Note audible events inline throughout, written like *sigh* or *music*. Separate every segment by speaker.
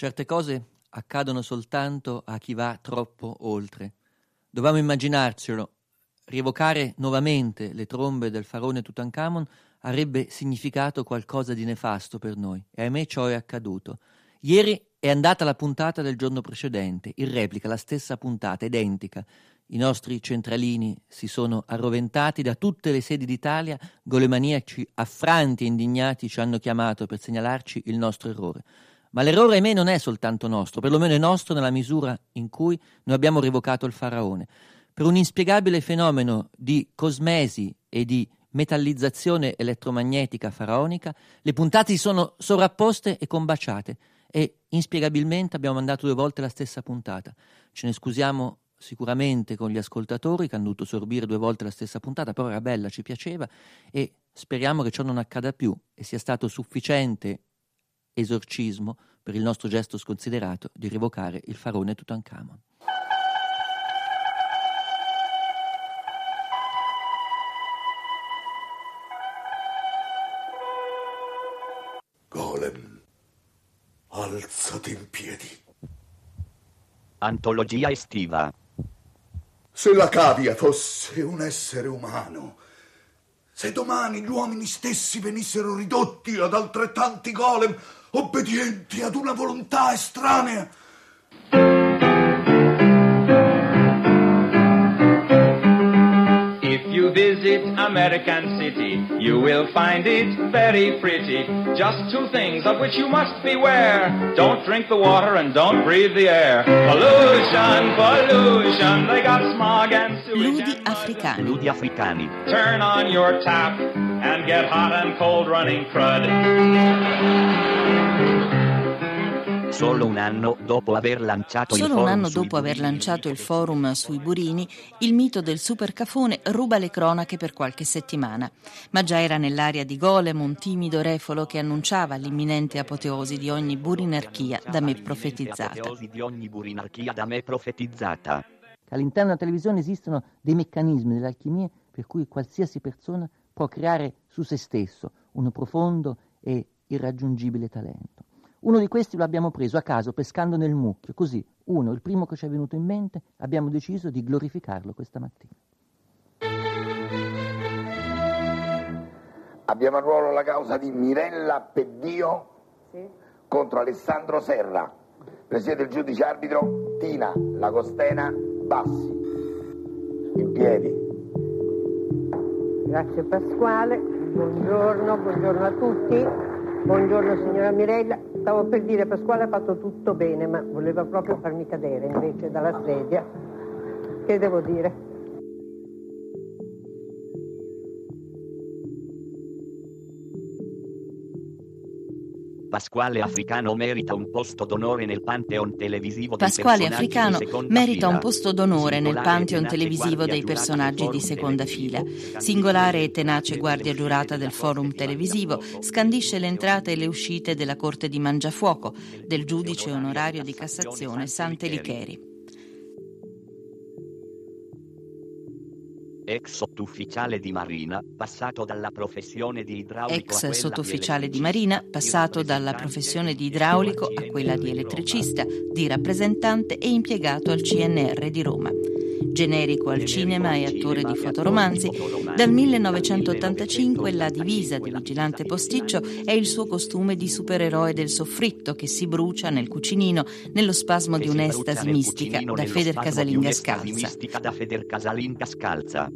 Speaker 1: Certe cose accadono soltanto a chi va troppo oltre. Dovevamo immaginarcelo. Rievocare nuovamente le trombe del faraone Tutankhamon avrebbe significato qualcosa di nefasto per noi e ahimè ciò è accaduto. Ieri è andata la puntata del giorno precedente, in replica la stessa puntata, identica. I nostri centralini si sono arroventati da tutte le sedi d'Italia, golemaniaci affranti e indignati ci hanno chiamato per segnalarci il nostro errore. Ma l'errore, ahimè, non è soltanto nostro, perlomeno è nostro nella misura in cui noi abbiamo rivocato il faraone. Per un inspiegabile fenomeno di cosmesi e di metallizzazione elettromagnetica faraonica, le puntate si sono sovrapposte e combaciate e inspiegabilmente abbiamo mandato due volte la stessa puntata. Ce ne scusiamo sicuramente con gli ascoltatori che hanno dovuto sorbire due volte la stessa puntata, però era bella, ci piaceva e speriamo che ciò non accada più e sia stato sufficiente esorcismo per il nostro gesto sconsiderato di rivocare il faraone Tutankhamon.
Speaker 2: Golem, alzati in piedi.
Speaker 3: Antologia estiva.
Speaker 2: Se la cavia fosse un essere umano, se domani gli uomini stessi venissero ridotti ad altrettanti golem, obbedienti ad una volontà estranea,
Speaker 4: If you visit American City, you will find it very pretty. Just two things of which you must beware. Don't drink the water and don't breathe the air. Pollution, pollution, they got smog and sewage.
Speaker 5: Ludi africani.
Speaker 3: Ludi africani.
Speaker 4: Turn on your tap and get hot and cold running crud.
Speaker 3: Solo un anno dopo aver lanciato il forum
Speaker 5: dopo aver
Speaker 3: burini,
Speaker 5: lanciato il forum sui burini, il mito del supercafone ruba le cronache per qualche settimana. Ma già era nell'aria di Golem un timido refolo che annunciava l'imminente apoteosi di ogni burinarchia da me profetizzata.
Speaker 3: Apoteosi di ogni burinarchia da me profetizzata.
Speaker 1: All'interno della televisione esistono dei meccanismi, delle alchimie per cui qualsiasi persona può creare su se stesso un profondo e irraggiungibile talento. Uno di questi lo abbiamo preso a caso pescando nel mucchio, così uno, il primo che ci è venuto in mente, abbiamo deciso di glorificarlo questa mattina.
Speaker 6: Abbiamo a ruolo la causa di Mirella Peddio contro Alessandro Serra. Presiede il giudice arbitro Tina Lagostena Bassi. In piedi.
Speaker 7: Grazie Pasquale, buongiorno, buongiorno a tutti, buongiorno signora Mirella. Stavo per dire Pasquale ha fatto tutto bene, ma voleva proprio farmi cadere invece dalla sedia. Che devo dire?
Speaker 3: Pasquale Africano merita un posto d'onore nel pantheon televisivo dei
Speaker 5: Pasquale
Speaker 3: personaggi
Speaker 5: Africano
Speaker 3: di seconda
Speaker 5: merita
Speaker 3: fila.
Speaker 5: un posto d'onore nel
Speaker 3: Singolare e
Speaker 5: pantheon
Speaker 3: tenace
Speaker 5: televisivo
Speaker 3: guardia
Speaker 5: dei
Speaker 3: giurata
Speaker 5: personaggi
Speaker 3: del
Speaker 5: di
Speaker 3: forum
Speaker 5: seconda fila.
Speaker 3: televisivo.
Speaker 5: Singolare e tenace guardia giurata del forum televisivo scandisce le entrate e le uscite della Corte di Mangiafuoco del giudice onorario di Cassazione Sante
Speaker 3: Ex sottufficiale di Marina, passato dalla professione di idraulico a
Speaker 5: Ex
Speaker 3: quella
Speaker 5: sottufficiale di
Speaker 3: elettricista,
Speaker 5: Marina, passato dalla professione di idraulico a quella di
Speaker 3: di
Speaker 5: elettricista, di rappresentante e impiegato al CNR di Roma. Generico al cinema e attore di fotoromanzi, dal 1985 la divisa di vigilante posticcio è il suo costume di supereroe del soffritto che si brucia nel cucinino nello spasmo di
Speaker 3: si
Speaker 5: un'estasi mistica da Feder Casalinga scalza.
Speaker 3: da Feder Casalinga scalza.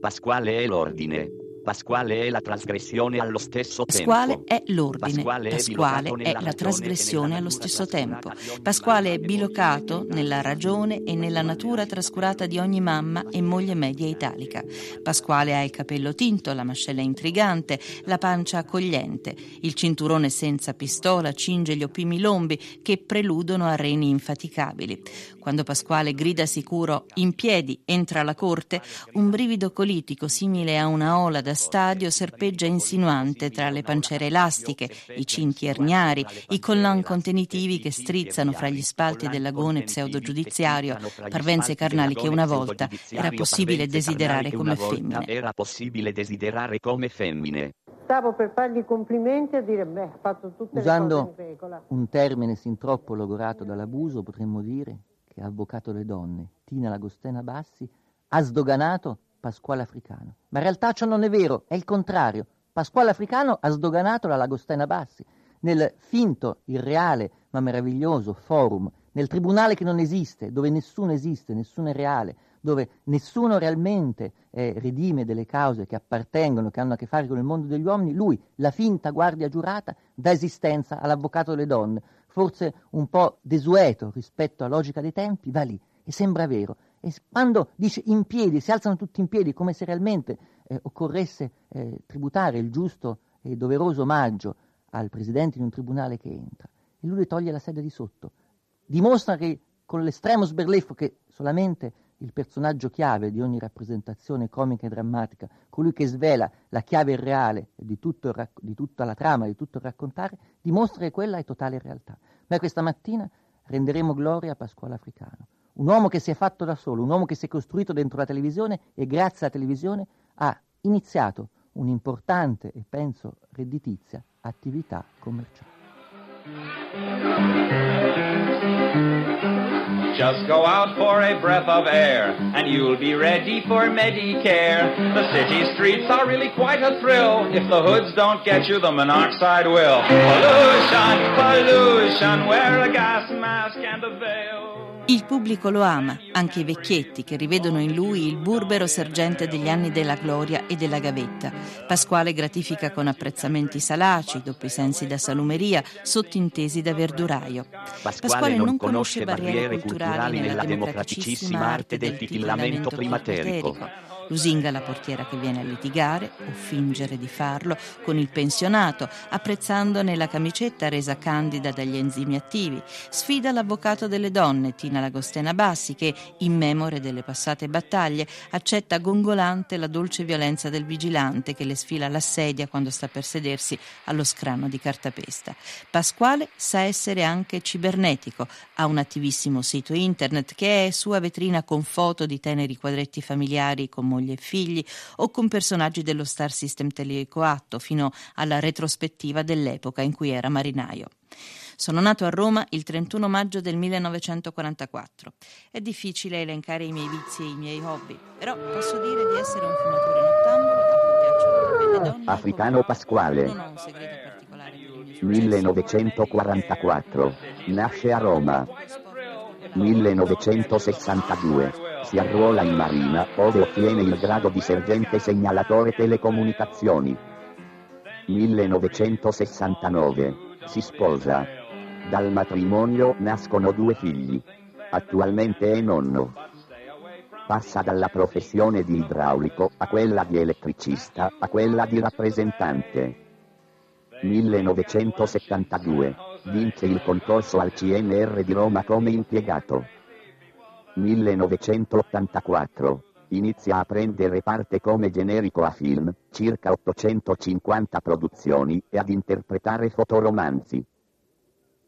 Speaker 3: Pasquale è l'ordine. Pasquale è la trasgressione allo stesso
Speaker 5: Pasquale
Speaker 3: tempo.
Speaker 5: è l'ordine,
Speaker 3: Pasquale è
Speaker 5: Pasquale è
Speaker 3: nella
Speaker 5: la trasgressione allo stesso tempo. Pasquale è bilocato nella ragione e nella natura trascurata di ogni mamma e moglie media italica. Pasquale ha il capello tinto, la mascella intrigante, la pancia accogliente, il cinturone senza pistola cinge gli opimi lombi che preludono a reni infaticabili. Quando Pasquale grida sicuro in piedi entra alla corte, un brivido colitico simile a una ola da stadio serpeggia insinuante tra le pancere elastiche, i cinti erniari, i collan contenitivi che strizzano fra gli spalti dell'agone pseudogiudiziario, parvenze carnali che una volta era possibile desiderare come femmine.
Speaker 3: Era possibile desiderare come femmine.
Speaker 7: Stavo per fargli i complimenti e dire, beh, ha fatto tutte
Speaker 1: Usando
Speaker 7: le cose in regola.
Speaker 1: un termine sin troppo logorato dall'abuso, potremmo dire che ha avvocato le donne, Tina Lagostena Bassi, ha sdoganato Pasquale Africano. Ma in realtà ciò non è vero, è il contrario. Pasquale Africano ha sdoganato la Lagostena Bassi. Nel finto, irreale, ma meraviglioso forum, nel tribunale che non esiste, dove nessuno esiste, nessuno è reale, dove nessuno realmente eh, redime delle cause che appartengono, che hanno a che fare con il mondo degli uomini, lui, la finta guardia giurata, dà esistenza all'avvocato delle donne, forse un po' desueto rispetto alla logica dei tempi, va lì e sembra vero. E quando dice in piedi, si alzano tutti in piedi come se realmente eh, occorresse eh, tributare il giusto e doveroso omaggio al presidente di un tribunale che entra, e lui le toglie la sedia di sotto, dimostra che con l'estremo sberleffo che solamente il personaggio chiave di ogni rappresentazione comica e drammatica, colui che svela la chiave reale di, tutto il rac- di tutta la trama, di tutto il raccontare, dimostra che quella è totale realtà. Ma questa mattina renderemo gloria a Pasquale Africano, un uomo che si è fatto da solo, un uomo che si è costruito dentro la televisione e grazie alla televisione ha iniziato un'importante e penso redditizia attività commerciale.
Speaker 4: Just go out for a breath of air, and you'll be ready for Medicare. The city streets are really quite a thrill. If the hoods don't get you, the monoxide will. Pollution, pollution, wear a gas mask and a veil.
Speaker 5: Il pubblico lo ama, anche i vecchietti che rivedono in lui il burbero sergente degli anni della gloria e della gavetta. Pasquale gratifica con apprezzamenti salaci, doppi sensi da salumeria, sottintesi da verduraio.
Speaker 3: Pasquale non conosce barriere culturali nella democraticissima arte del titillamento primaterico.
Speaker 5: Lusinga la portiera che viene a litigare o fingere di farlo con il pensionato, apprezzandone la camicetta resa candida dagli enzimi attivi. Sfida l'avvocato delle donne, Tina Lagostena Bassi, che, in memore delle passate battaglie, accetta gongolante la dolce violenza del vigilante che le sfila la sedia quando sta per sedersi allo scrano di cartapesta. Pasquale sa essere anche cibernetico, ha un attivissimo sito internet che è sua vetrina con foto di teneri quadretti familiari con moglie e figli o con personaggi dello Star System Telecoatto fino alla retrospettiva dell'epoca in cui era marinaio. Sono nato a Roma il 31 maggio del 1944. È difficile elencare i miei vizi e i miei hobby, però posso dire di essere un fumatore nottambulo a cui piacciono le belle donne.
Speaker 3: Africano Pasquale.
Speaker 5: Non ho un segreto particolare per i miei
Speaker 3: 1944. Nasce a Roma. 1962. Si arruola in Marina, ove ottiene il grado di sergente segnalatore telecomunicazioni. 1969. Si sposa. Dal matrimonio nascono due figli. Attualmente è nonno. Passa dalla professione di idraulico a quella di elettricista a quella di rappresentante. 1972. Vince il concorso al CNR di Roma come impiegato. 1984. Inizia a prendere parte come generico a film, circa 850 produzioni, e ad interpretare fotoromanzi.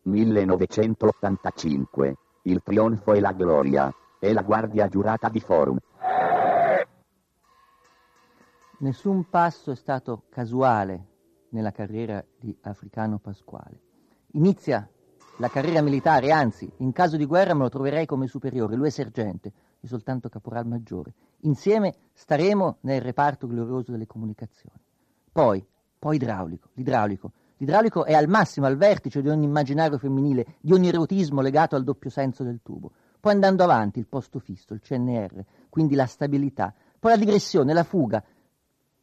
Speaker 3: 1985. Il trionfo e la gloria. È la guardia giurata di Forum.
Speaker 1: Nessun passo è stato casuale nella carriera di Africano Pasquale. Inizia la carriera militare, anzi, in caso di guerra me lo troverei come superiore, lui è sergente, io soltanto caporal maggiore. Insieme staremo nel reparto glorioso delle comunicazioni. Poi, poi idraulico, l'idraulico. L'idraulico è al massimo, al vertice di ogni immaginario femminile, di ogni erotismo legato al doppio senso del tubo. Poi andando avanti, il posto fisso, il CNR, quindi la stabilità. Poi la digressione, la fuga,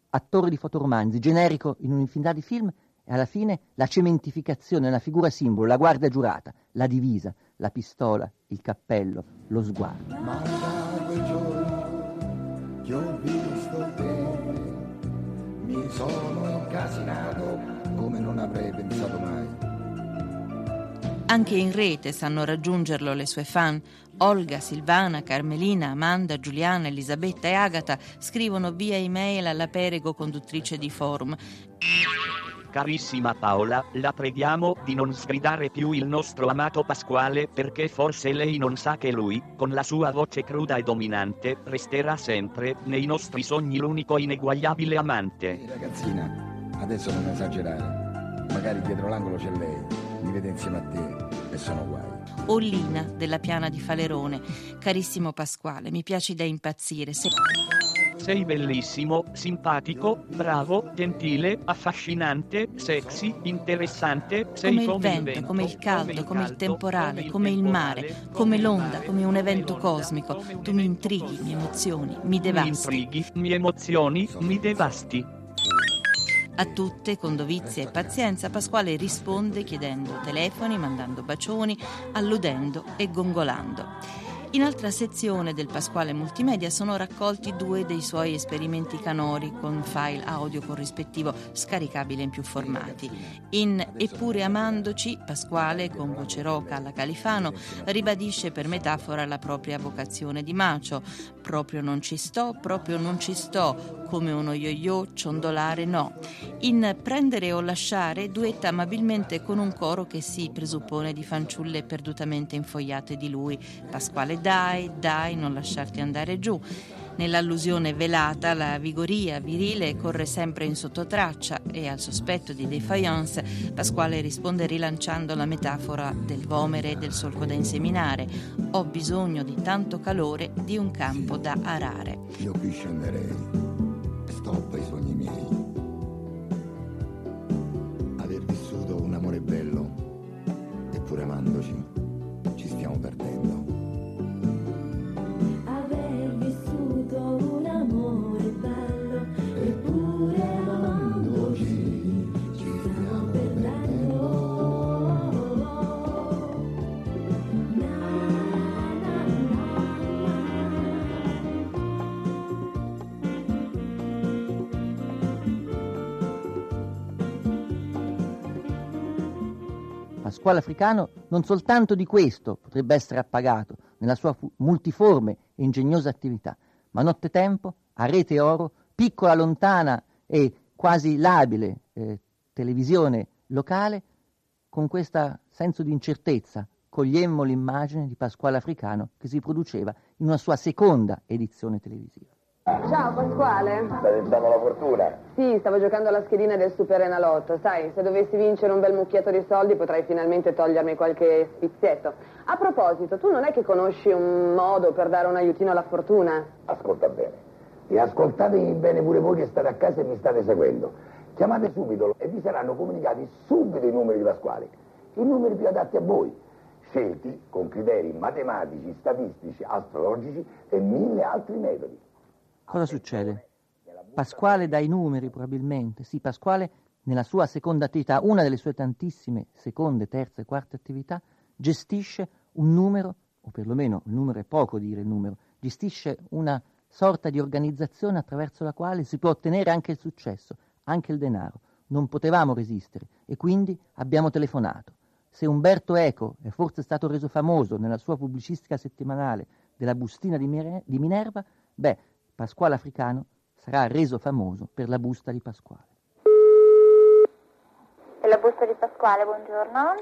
Speaker 1: attore di fotoromanzi, generico in un'infinità di film, alla fine la cementificazione, la figura simbolo, la guardia giurata, la divisa, la pistola, il cappello, lo sguardo.
Speaker 2: Ma da quel giorno che ho visto te, mi sono incasinato come non avrei pensato mai.
Speaker 5: Anche in rete sanno raggiungerlo le sue fan. Olga, Silvana, Carmelina, Amanda, Giuliana, Elisabetta e Agata scrivono via email alla Perego, conduttrice di forum.
Speaker 8: Carissima Paola, la preghiamo di non sgridare più il nostro amato Pasquale perché forse lei non sa che lui, con la sua voce cruda e dominante, resterà sempre, nei nostri sogni l'unico ineguagliabile amante.
Speaker 9: Ragazzina, adesso non esagerare. Magari dietro l'angolo c'è lei, mi vede insieme a te e sono guai.
Speaker 5: Ollina della piana di Falerone. Carissimo Pasquale, mi piaci da impazzire. Se...
Speaker 8: Sei bellissimo, simpatico, bravo, gentile, affascinante, sexy, interessante, sei
Speaker 5: come il vento, come il caldo, come il temporale, come il mare, come l'onda, come un evento cosmico. Tu mi intrighi, mi emozioni, mi
Speaker 8: Mi
Speaker 5: devasti.
Speaker 8: intrighi, mi emozioni, mi devasti.
Speaker 5: A tutte, con dovizia e pazienza, Pasquale risponde chiedendo telefoni, mandando bacioni, alludendo e gongolando. In altra sezione del Pasquale Multimedia sono raccolti due dei suoi esperimenti canori con file audio corrispettivo scaricabile in più formati. In Eppure amandoci, Pasquale, con voce roca alla Califano, ribadisce per metafora la propria vocazione di macio. Proprio non ci sto, proprio non ci sto, come uno yo-yo, ciondolare no. In Prendere o lasciare duetta amabilmente con un coro che si presuppone di fanciulle perdutamente infoiate di lui. Pasquale dai, dai, non lasciarti andare giù. Nell'allusione velata, la vigoria virile corre sempre in sottotraccia e al sospetto di defiance Pasquale risponde rilanciando la metafora del vomere e del solco da inseminare. Ho bisogno di tanto calore di un campo da arare.
Speaker 9: Io qui scenderei. Stop ai sogni
Speaker 1: Pasquale Africano non soltanto di questo potrebbe essere appagato nella sua multiforme e ingegnosa attività, ma nottetempo, a rete oro, piccola, lontana e quasi labile eh, televisione locale, con questo senso di incertezza cogliemmo l'immagine di Pasquale Africano che si produceva in una sua seconda edizione televisiva.
Speaker 10: Ciao Pasquale.
Speaker 6: Stai tentando la fortuna?
Speaker 10: Sì, stavo giocando alla schedina del Super Enalotto. Sai, se dovessi vincere un bel mucchietto di soldi potrai finalmente togliermi qualche spizietto. A proposito, tu non è che conosci un modo per dare un aiutino alla fortuna?
Speaker 6: Ascolta bene. E ascoltatemi bene pure voi che state a casa e mi state seguendo. Chiamate subito e vi saranno comunicati subito i numeri di Pasquale. I numeri più adatti a voi. Scelti con criteri matematici, statistici, astrologici e mille altri metodi.
Speaker 1: Cosa succede? Pasquale dà i numeri probabilmente, sì, Pasquale nella sua seconda attività, una delle sue tantissime seconde, terze e quarte attività, gestisce un numero, o perlomeno il numero è poco dire il numero, gestisce una sorta di organizzazione attraverso la quale si può ottenere anche il successo, anche il denaro. Non potevamo resistere e quindi abbiamo telefonato. Se Umberto Eco è forse stato reso famoso nella sua pubblicistica settimanale della bustina di, Minerva, beh, Pasquale Africano sarà reso famoso per la busta di Pasquale.
Speaker 11: E la busta di Pasquale, buongiorno.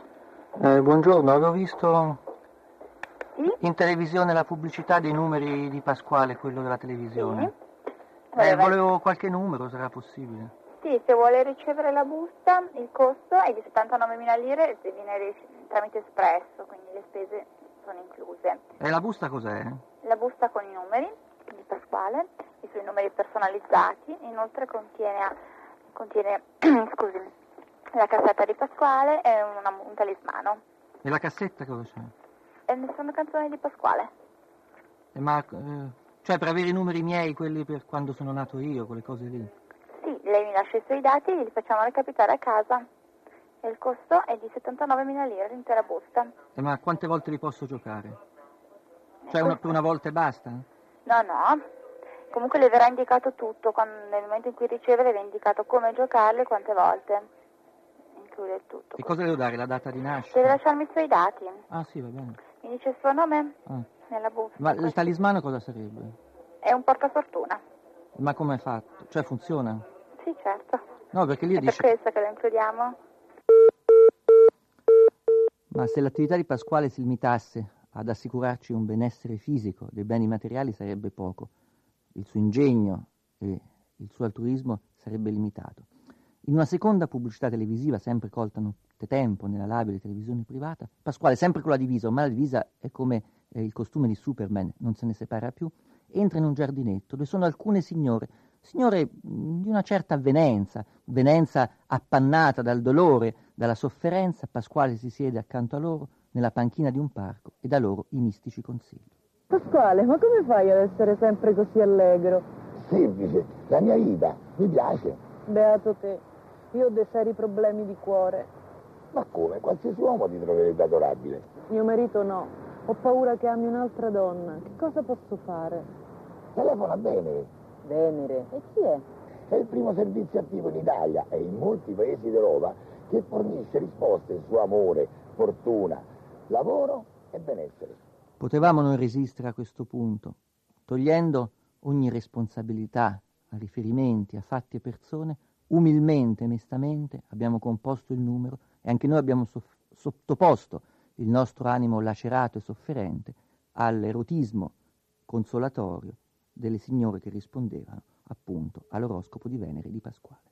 Speaker 1: Eh, buongiorno, avevo visto
Speaker 11: Sì?
Speaker 1: in televisione la pubblicità dei numeri di Pasquale, quello della televisione. Eh,
Speaker 11: Voleva-
Speaker 1: volevo qualche numero, sarà possibile.
Speaker 11: Sì, se vuole ricevere la busta, il costo è di 79.000 lire e viene tramite espresso, quindi le spese sono incluse.
Speaker 1: E la busta cos'è?
Speaker 11: La busta con i numeri Pasquale, i suoi numeri personalizzati, inoltre contiene, contiene *clears throat* scusi, la cassetta di Pasquale e una- un talismano.
Speaker 1: E la cassetta cosa c'è?
Speaker 11: E ne sono canzoni di Pasquale.
Speaker 1: Eh, ma, eh, cioè per avere i numeri miei, quelli per quando sono nato io, quelle cose lì.
Speaker 11: Sì, lei mi lascia i suoi dati e li facciamo recapitare a casa. E il costo è di 79.000 lire l'intera busta.
Speaker 1: Eh, ma quante volte li posso giocare? Cioè una, per una volta e basta?
Speaker 11: No, no. Comunque le verrà indicato tutto, quando- nel momento in cui riceve le verrà indicato come giocarle e quante volte. include il tutto.
Speaker 1: Che cosa devo dare? La data di
Speaker 11: Deve
Speaker 1: nascita?
Speaker 11: lasciarmi i suoi dati.
Speaker 1: Ah sì, va bene.
Speaker 11: Mi dice il suo nome?
Speaker 1: Ah.
Speaker 11: Nella busta.
Speaker 1: Ma il talismano cosa sarebbe?
Speaker 11: È un portafortuna.
Speaker 1: Ma come è fatto? Cioè funziona?
Speaker 11: Sì, certo.
Speaker 1: No, perché lì
Speaker 11: È per
Speaker 1: dice...
Speaker 11: questo che lo includiamo.
Speaker 1: Ma se l'attività di Pasquale si limitasse ad assicurarci un benessere fisico dei beni materiali sarebbe poco. Il suo ingegno e il suo altruismo sarebbe limitato. In una seconda pubblicità televisiva, sempre colta nottetempo nella labile televisione privata, Pasquale, sempre con la divisa, ormai la divisa è come eh, il costume di Superman, non se ne separa più, entra in un giardinetto dove sono alcune signore, signore mh, di una certa avvenenza, avvenenza appannata dal dolore, dalla sofferenza, Pasquale si siede accanto a loro nella panchina di un parco e da loro i mistici consigli.
Speaker 10: Pasquale, ma come fai ad essere sempre così allegro?
Speaker 6: Semplice, la mia vita, mi piace.
Speaker 10: Beato te, io ho dei seri problemi di cuore.
Speaker 6: Ma come? Qualsiasi uomo ti troverebbe adorabile.
Speaker 10: Mio marito no, ho paura che ami un'altra donna. Che cosa posso fare?
Speaker 6: Telefona a Venere.
Speaker 10: Venere. E chi è?
Speaker 6: È il primo servizio attivo in Italia e in molti paesi d'Europa che fornisce risposte su amore, fortuna, lavoro e benessere.
Speaker 1: Potevamo non resistere a questo punto, togliendo ogni responsabilità a riferimenti, a fatti e persone, umilmente e mestamente abbiamo composto il numero e anche noi abbiamo soff- sottoposto il nostro animo lacerato e sofferente all'erotismo consolatorio delle signore che rispondevano appunto all'oroscopo di Venere di Pasquale.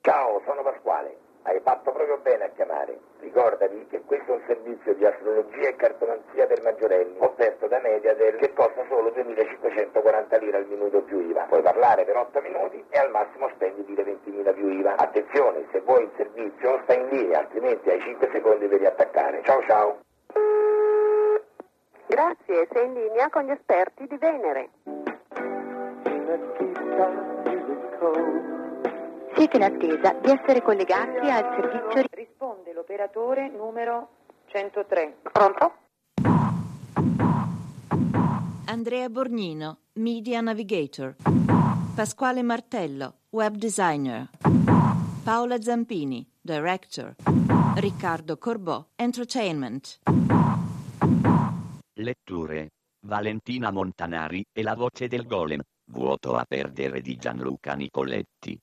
Speaker 6: Ciao, sono Pasquale. Hai fatto proprio bene a chiamare. Ricordati che questo è un servizio di astrologia e cartomanzia per maggiorenni, offerto da Mediatel, che costa solo 2.540 lire al minuto più IVA. Puoi parlare per 8 minuti e al massimo spendi 20.000 più IVA. Attenzione, se vuoi il servizio stai in linea, altrimenti hai 5 secondi per riattaccare. Ciao ciao.
Speaker 12: Grazie, sei in linea con gli esperti di Venere.
Speaker 11: Siete in attesa di essere collegati al servizio...
Speaker 10: Risponde l'operatore numero 103.
Speaker 12: Pronto?
Speaker 5: Andrea Borgnino, Media Navigator. Pasquale Martello, Web Designer. Paola Zampini, Director. Riccardo Corbò, Entertainment.
Speaker 8: Letture. Valentina Montanari e la voce del golem. Vuoto a perdere di Gianluca Nicoletti.